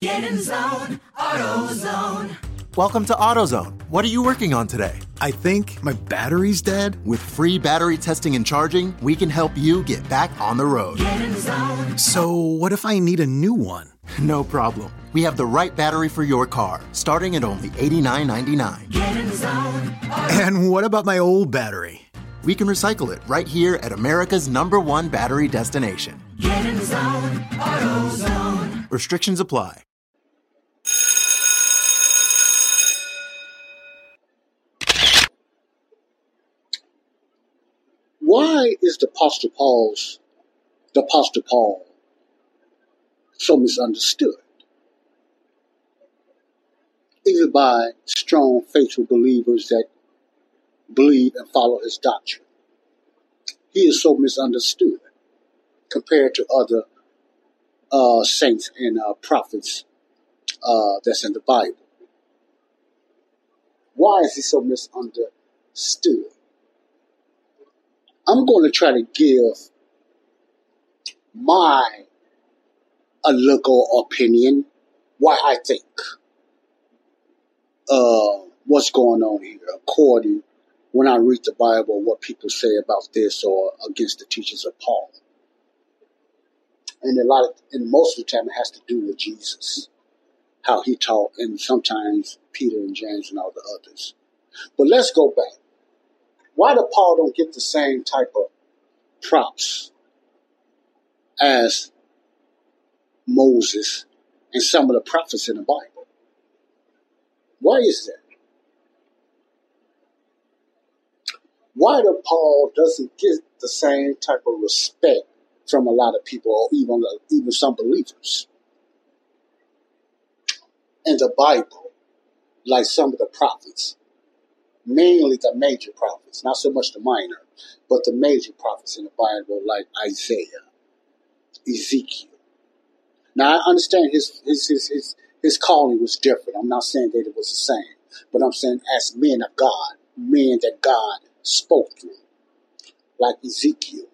Get in zone, AutoZone. Welcome to AutoZone. What are you working on today? I think my battery's dead. With free battery testing and charging, we can help you get back on the road. Get in zone. So, what if I need a new one? No problem. We have the right battery for your car, starting at only $89.99. Get in zone, And what about my old battery? We can recycle it right here at America's number one battery destination. get in zone, AutoZone. Restrictions apply. Why is the Apostle Paul's the Apostle Paul so misunderstood? Even by strong, faithful believers that believe and follow his doctrine. He is so misunderstood compared to other uh, saints and uh, prophets uh, that's in the Bible. Why is he so misunderstood? I'm going to try to give my a local opinion, why I think uh, what's going on here, according when I read the Bible, what people say about this or against the teachings of Paul. And a lot of, and most of the time it has to do with Jesus, how he taught, and sometimes Peter and James and all the others. But let's go back. Why did Paul don't get the same type of props as Moses and some of the prophets in the Bible? Why is that? Why do Paul doesn't get the same type of respect from a lot of people or even even some believers in the Bible, like some of the prophets? Mainly the major prophets, not so much the minor, but the major prophets in the Bible, like Isaiah, Ezekiel. Now I understand his his his his, his calling was different. I'm not saying that it was the same, but I'm saying as men of God, men that God spoke through, like Ezekiel,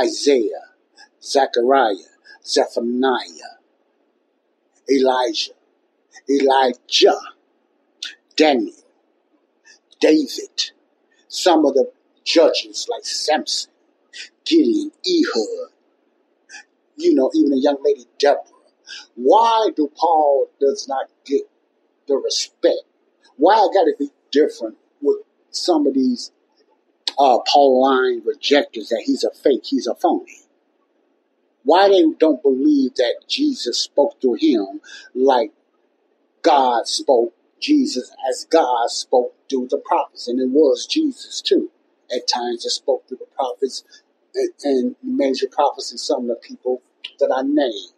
Isaiah, Zechariah, Zephaniah, Elijah, Elijah, Daniel. David, some of the judges like Samson, Gideon, Ehud, you know, even a young lady Deborah. Why do Paul does not get the respect? Why I got to be different with some of these uh, Pauline rejectors that he's a fake, he's a phony? Why they don't believe that Jesus spoke to him like God spoke Jesus as God spoke through the prophets, and it was Jesus too. At times, it spoke through the prophets and, and major prophets and some of the people that I named.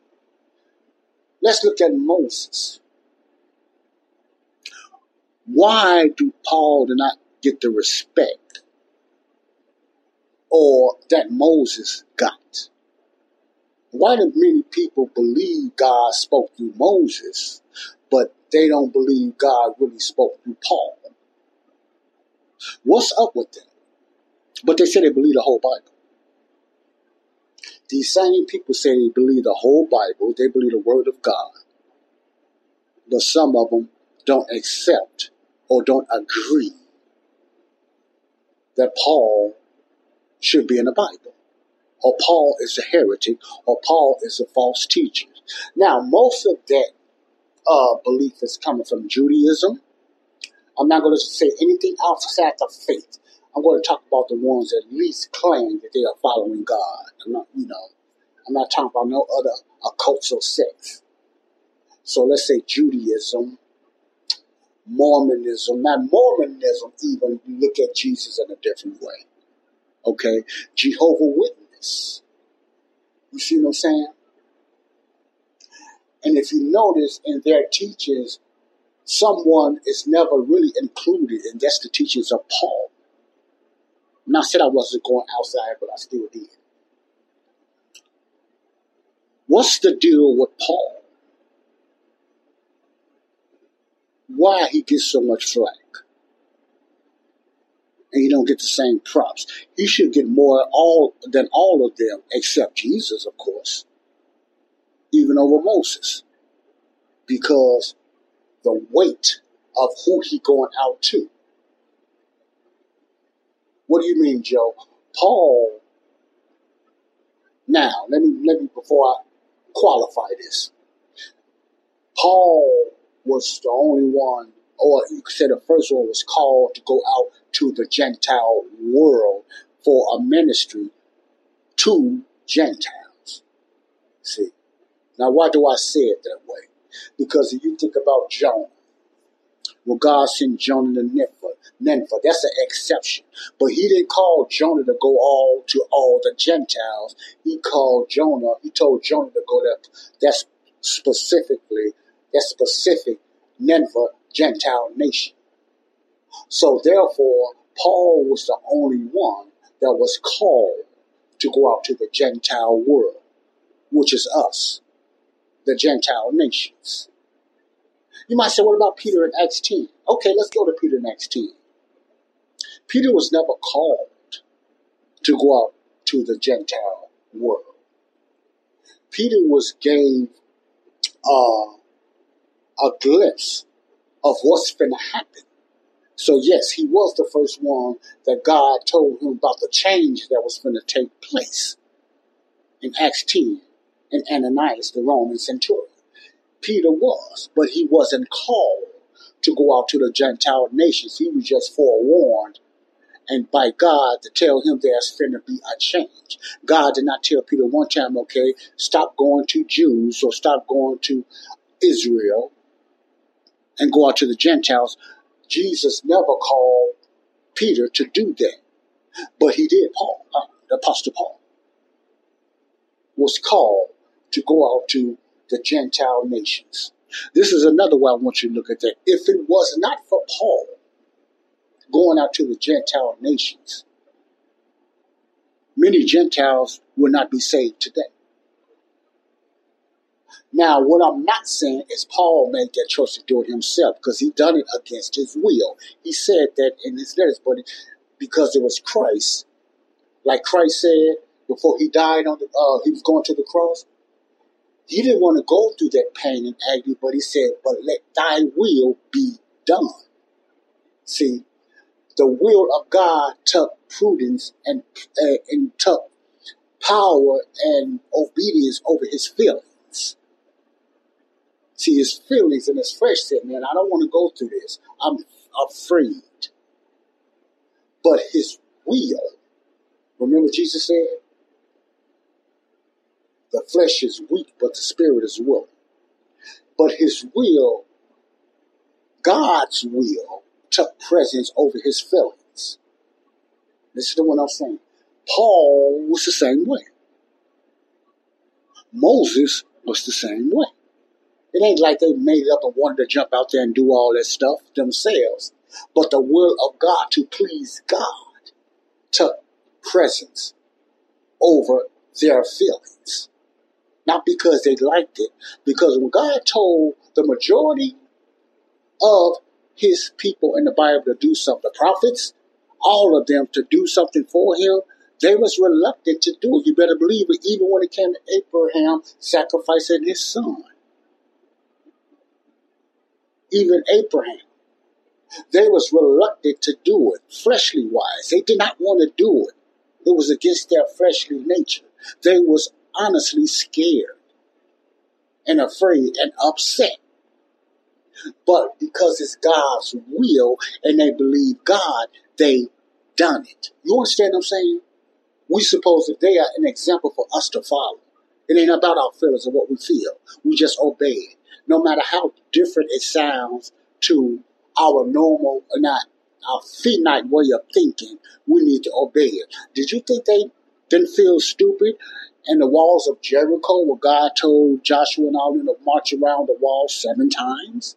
Let's look at Moses. Why do Paul do not get the respect or that Moses got? Why do many people believe God spoke through Moses, but they don't believe God really spoke through Paul? What's up with them? But they say they believe the whole Bible. These same people say they believe the whole Bible, they believe the Word of God. But some of them don't accept or don't agree that Paul should be in the Bible, or Paul is a heretic, or Paul is a false teacher. Now, most of that uh, belief is coming from Judaism. I'm not going to say anything outside the faith. I'm going to talk about the ones that at least claim that they are following God. I'm not, you know, I'm not talking about no other occults or sects. So let's say Judaism, Mormonism. Now, Mormonism even look at Jesus in a different way. Okay, Jehovah Witness. You see what I'm saying? And if you notice in their teachings, someone is never really included, and that's the teachings of Paul. I said I wasn't going outside, but I still did. What's the deal with Paul? Why he gets so much flack? And you don't get the same props. He should get more all than all of them, except Jesus, of course, even over Moses. because the weight of who he going out to. What do you mean, Joe? Paul. Now, let me let me before I qualify this. Paul was the only one, or you could say the first one was called to go out to the Gentile world for a ministry to Gentiles. See, now why do I say it that way? Because if you think about Jonah, well, God sent Jonah to Nineveh. Nineveh, that's an exception. But he didn't call Jonah to go all to all the Gentiles. He called Jonah, he told Jonah to go there. That's specifically, that specific Nineveh Gentile nation. So therefore, Paul was the only one that was called to go out to the Gentile world, which is us, the Gentile nations. You might say, what about Peter in Acts 10? Okay, let's go to Peter in Acts 10. Peter was never called to go out to the Gentile world. Peter was gave uh, a glimpse of what's going to happen. So yes, he was the first one that God told him about the change that was going to take place in Acts 10 in Ananias, the Roman centurion. Peter was, but he wasn't called to go out to the Gentile nations. He was just forewarned and by God to tell him there's going to be a change. God did not tell Peter one time, okay, stop going to Jews or stop going to Israel and go out to the Gentiles. Jesus never called Peter to do that. But he did, Paul, uh, the Apostle Paul, was called to go out to the Gentile nations. This is another way I want you to look at that. If it was not for Paul going out to the Gentile nations, many Gentiles would not be saved today. Now, what I'm not saying is Paul made that choice to do it himself because he done it against his will. He said that in his letters, but because it was Christ, like Christ said before he died on the, uh, he was going to the cross. He didn't want to go through that pain and agony, but he said, "But let Thy will be done." See, the will of God took prudence and uh, and took power and obedience over his feelings. See, his feelings and his flesh said, "Man, I don't want to go through this. I'm afraid." But his will, remember Jesus said, "The flesh is weak, but the spirit is willing." But his will, God's will, took precedence over his feelings. Listen to what I'm saying. Paul was the same way. Moses was the same way. It ain't like they made it up and wanted to jump out there and do all that stuff themselves. But the will of God to please God took presence over their feelings. Not because they liked it, because when God told the majority of his people in the Bible to do something, the prophets, all of them to do something for him, they was reluctant to do it. You better believe it, even when it came to Abraham sacrificing his son. Even Abraham. They was reluctant to do it, fleshly wise. They did not want to do it. It was against their fleshly nature. They was honestly scared and afraid and upset. But because it's God's will and they believe God, they done it. You understand what I'm saying? We suppose that they are an example for us to follow. It ain't about our feelings or what we feel. We just obey it. No matter how different it sounds to our normal, or not our finite way of thinking, we need to obey it. Did you think they didn't feel stupid in the walls of Jericho where God told Joshua and all them to march around the wall seven times?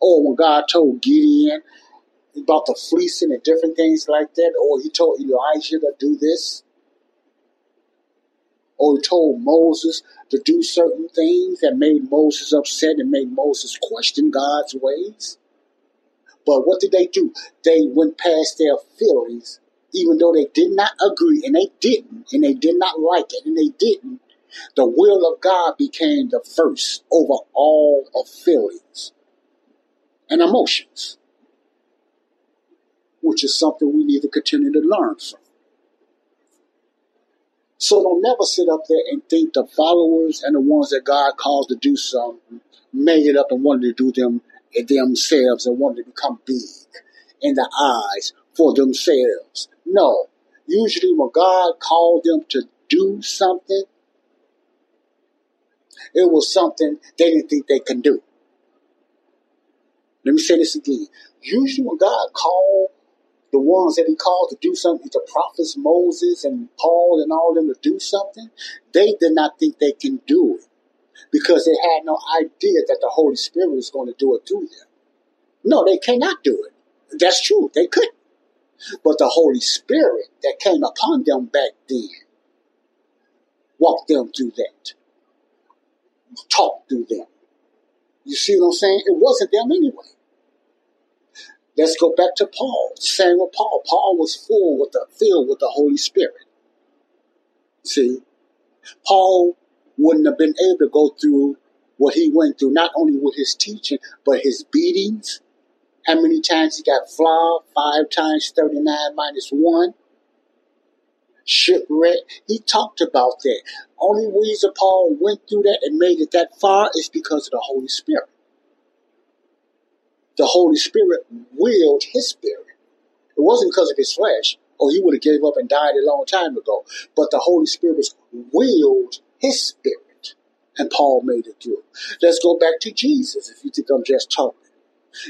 Or when God told Gideon about the fleecing and different things like that, or he told Elijah to do this, or he told Moses to do certain things that made Moses upset and made Moses question God's ways. But what did they do? They went past their feelings, even though they did not agree, and they didn't, and they did not like it, and they didn't. The will of God became the first over all of feelings and emotions, which is something we need to continue to learn from. So don't never sit up there and think the followers and the ones that God calls to do something made it up and wanted to do them themselves and wanted to become big in the eyes for themselves. No. Usually when God called them to do something, it was something they didn't think they can do. Let me say this again. Usually when God called the ones that he called to do something, the prophets Moses and Paul and all them to do something, they did not think they can do it because they had no idea that the Holy Spirit was going to do it through them. No, they cannot do it. That's true. They couldn't. But the Holy Spirit that came upon them back then walked them through that, talked through them. You see what I'm saying? It wasn't them anyway. Let's go back to Paul. Same with Paul. Paul was full with the filled with the Holy Spirit. See, Paul wouldn't have been able to go through what he went through, not only with his teaching, but his beatings. How many times he got flogged? Five times 39 minus one. Shipwreck. He talked about that. Only reason Paul went through that and made it that far is because of the Holy Spirit. The Holy Spirit willed his spirit. It wasn't because of his flesh, or he would have gave up and died a long time ago. But the Holy Spirit willed his spirit. And Paul made it through. Let's go back to Jesus if you think I'm just talking.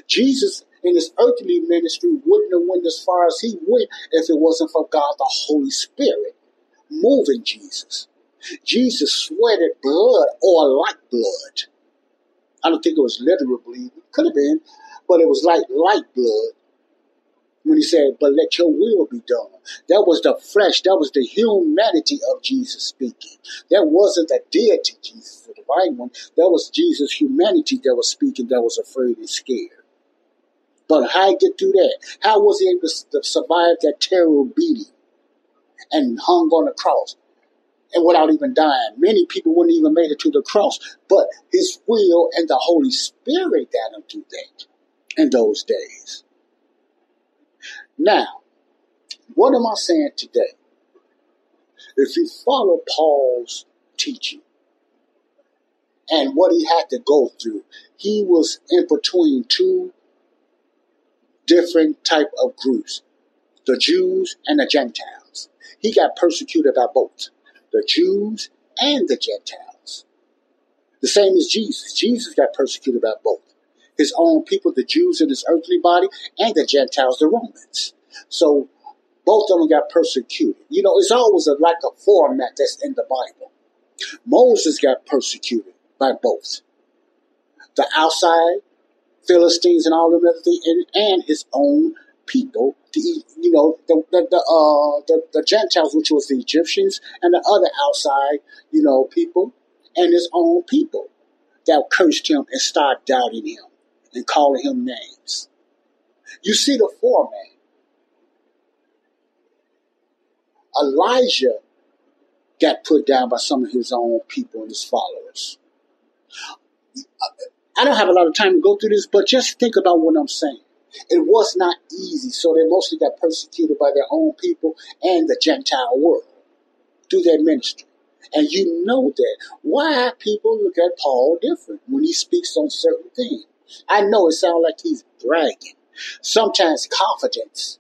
Jesus in his earthly ministry wouldn't have went as far as he went if it wasn't for God the Holy Spirit moving Jesus. Jesus sweated blood or like blood. I don't think it was literal bleeding. Could have been, but it was like light blood when he said, But let your will be done. That was the flesh, that was the humanity of Jesus speaking. That wasn't the deity Jesus, the divine one. That was Jesus' humanity that was speaking, that was afraid and scared. But how he get through that? How was he able to survive that terrible beating and hung on the cross? And without even dying, many people wouldn't even make it to the cross. But his will and the Holy Spirit got him through that in those days. Now, what am I saying today? If you follow Paul's teaching and what he had to go through, he was in between two different type of groups, the Jews and the Gentiles. He got persecuted by both, the Jews and the Gentiles. The same as Jesus. Jesus got persecuted by both his own people, the Jews in his earthly body, and the Gentiles, the Romans. So both of them got persecuted. You know, it's always a, like a format that's in the Bible. Moses got persecuted by both. The outside Philistines and all of them, and, and his own people, the, you know, the, the, the, uh, the, the Gentiles, which was the Egyptians, and the other outside, you know, people, and his own people that cursed him and started doubting him and calling him names. You see the format. Elijah got put down by some of his own people and his followers. I don't have a lot of time to go through this, but just think about what I'm saying. It was not easy, so they mostly got persecuted by their own people and the Gentile world through their ministry. And you know that. Why people look at Paul different when he speaks on certain things? I know it sounds like he's bragging. Sometimes confidence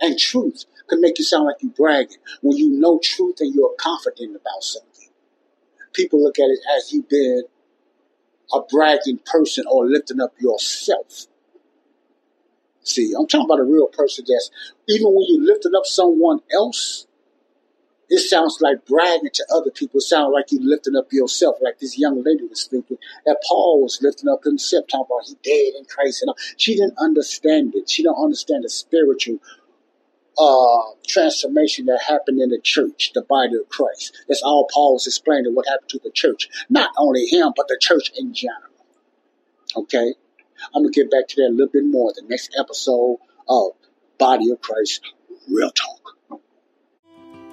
and truth can make you sound like you're bragging when you know truth and you're confident about something. People look at it as you being a bragging person or lifting up yourself. See, I'm talking about a real person that's, even when you're lifting up someone else, it sounds like bragging to other people. It sounds like you lifting up yourself, like this young lady was thinking that Paul was lifting up himself, talking about he dead in Christ. And she didn't understand it. She don't understand the spiritual uh, transformation that happened in the church, the body of Christ. That's all Paul was explaining what happened to the church. Not only him, but the church in general. Okay? I'm going to get back to that a little bit more the next episode of Body of Christ Real Talk.